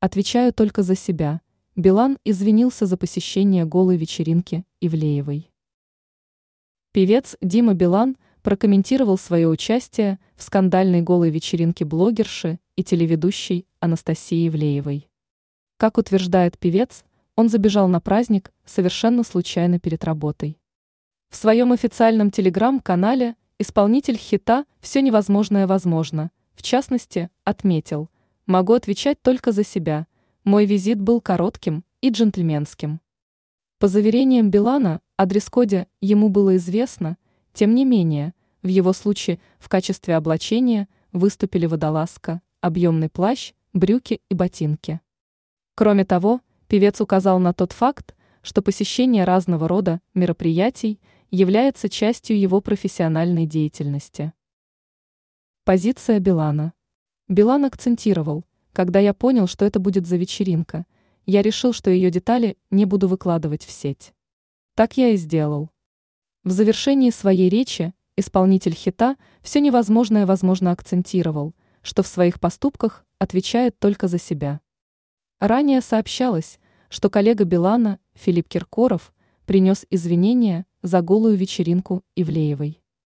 Отвечаю только за себя. Билан извинился за посещение голой вечеринки Ивлеевой. Певец Дима Билан прокомментировал свое участие в скандальной голой вечеринке блогерши и телеведущей Анастасии Ивлеевой. Как утверждает певец, он забежал на праздник совершенно случайно перед работой. В своем официальном телеграм-канале исполнитель хита «Все невозможное возможно» в частности отметил – Могу отвечать только за себя. Мой визит был коротким и джентльменским. По заверениям Билана, о дресс-коде ему было известно, тем не менее, в его случае в качестве облачения выступили водолазка, объемный плащ, брюки и ботинки. Кроме того, певец указал на тот факт, что посещение разного рода мероприятий является частью его профессиональной деятельности. Позиция Билана – Билан акцентировал, когда я понял, что это будет за вечеринка, я решил, что ее детали не буду выкладывать в сеть. Так я и сделал. В завершении своей речи исполнитель хита все невозможное возможно акцентировал, что в своих поступках отвечает только за себя. Ранее сообщалось, что коллега Билана Филипп Киркоров принес извинения за голую вечеринку Ивлеевой.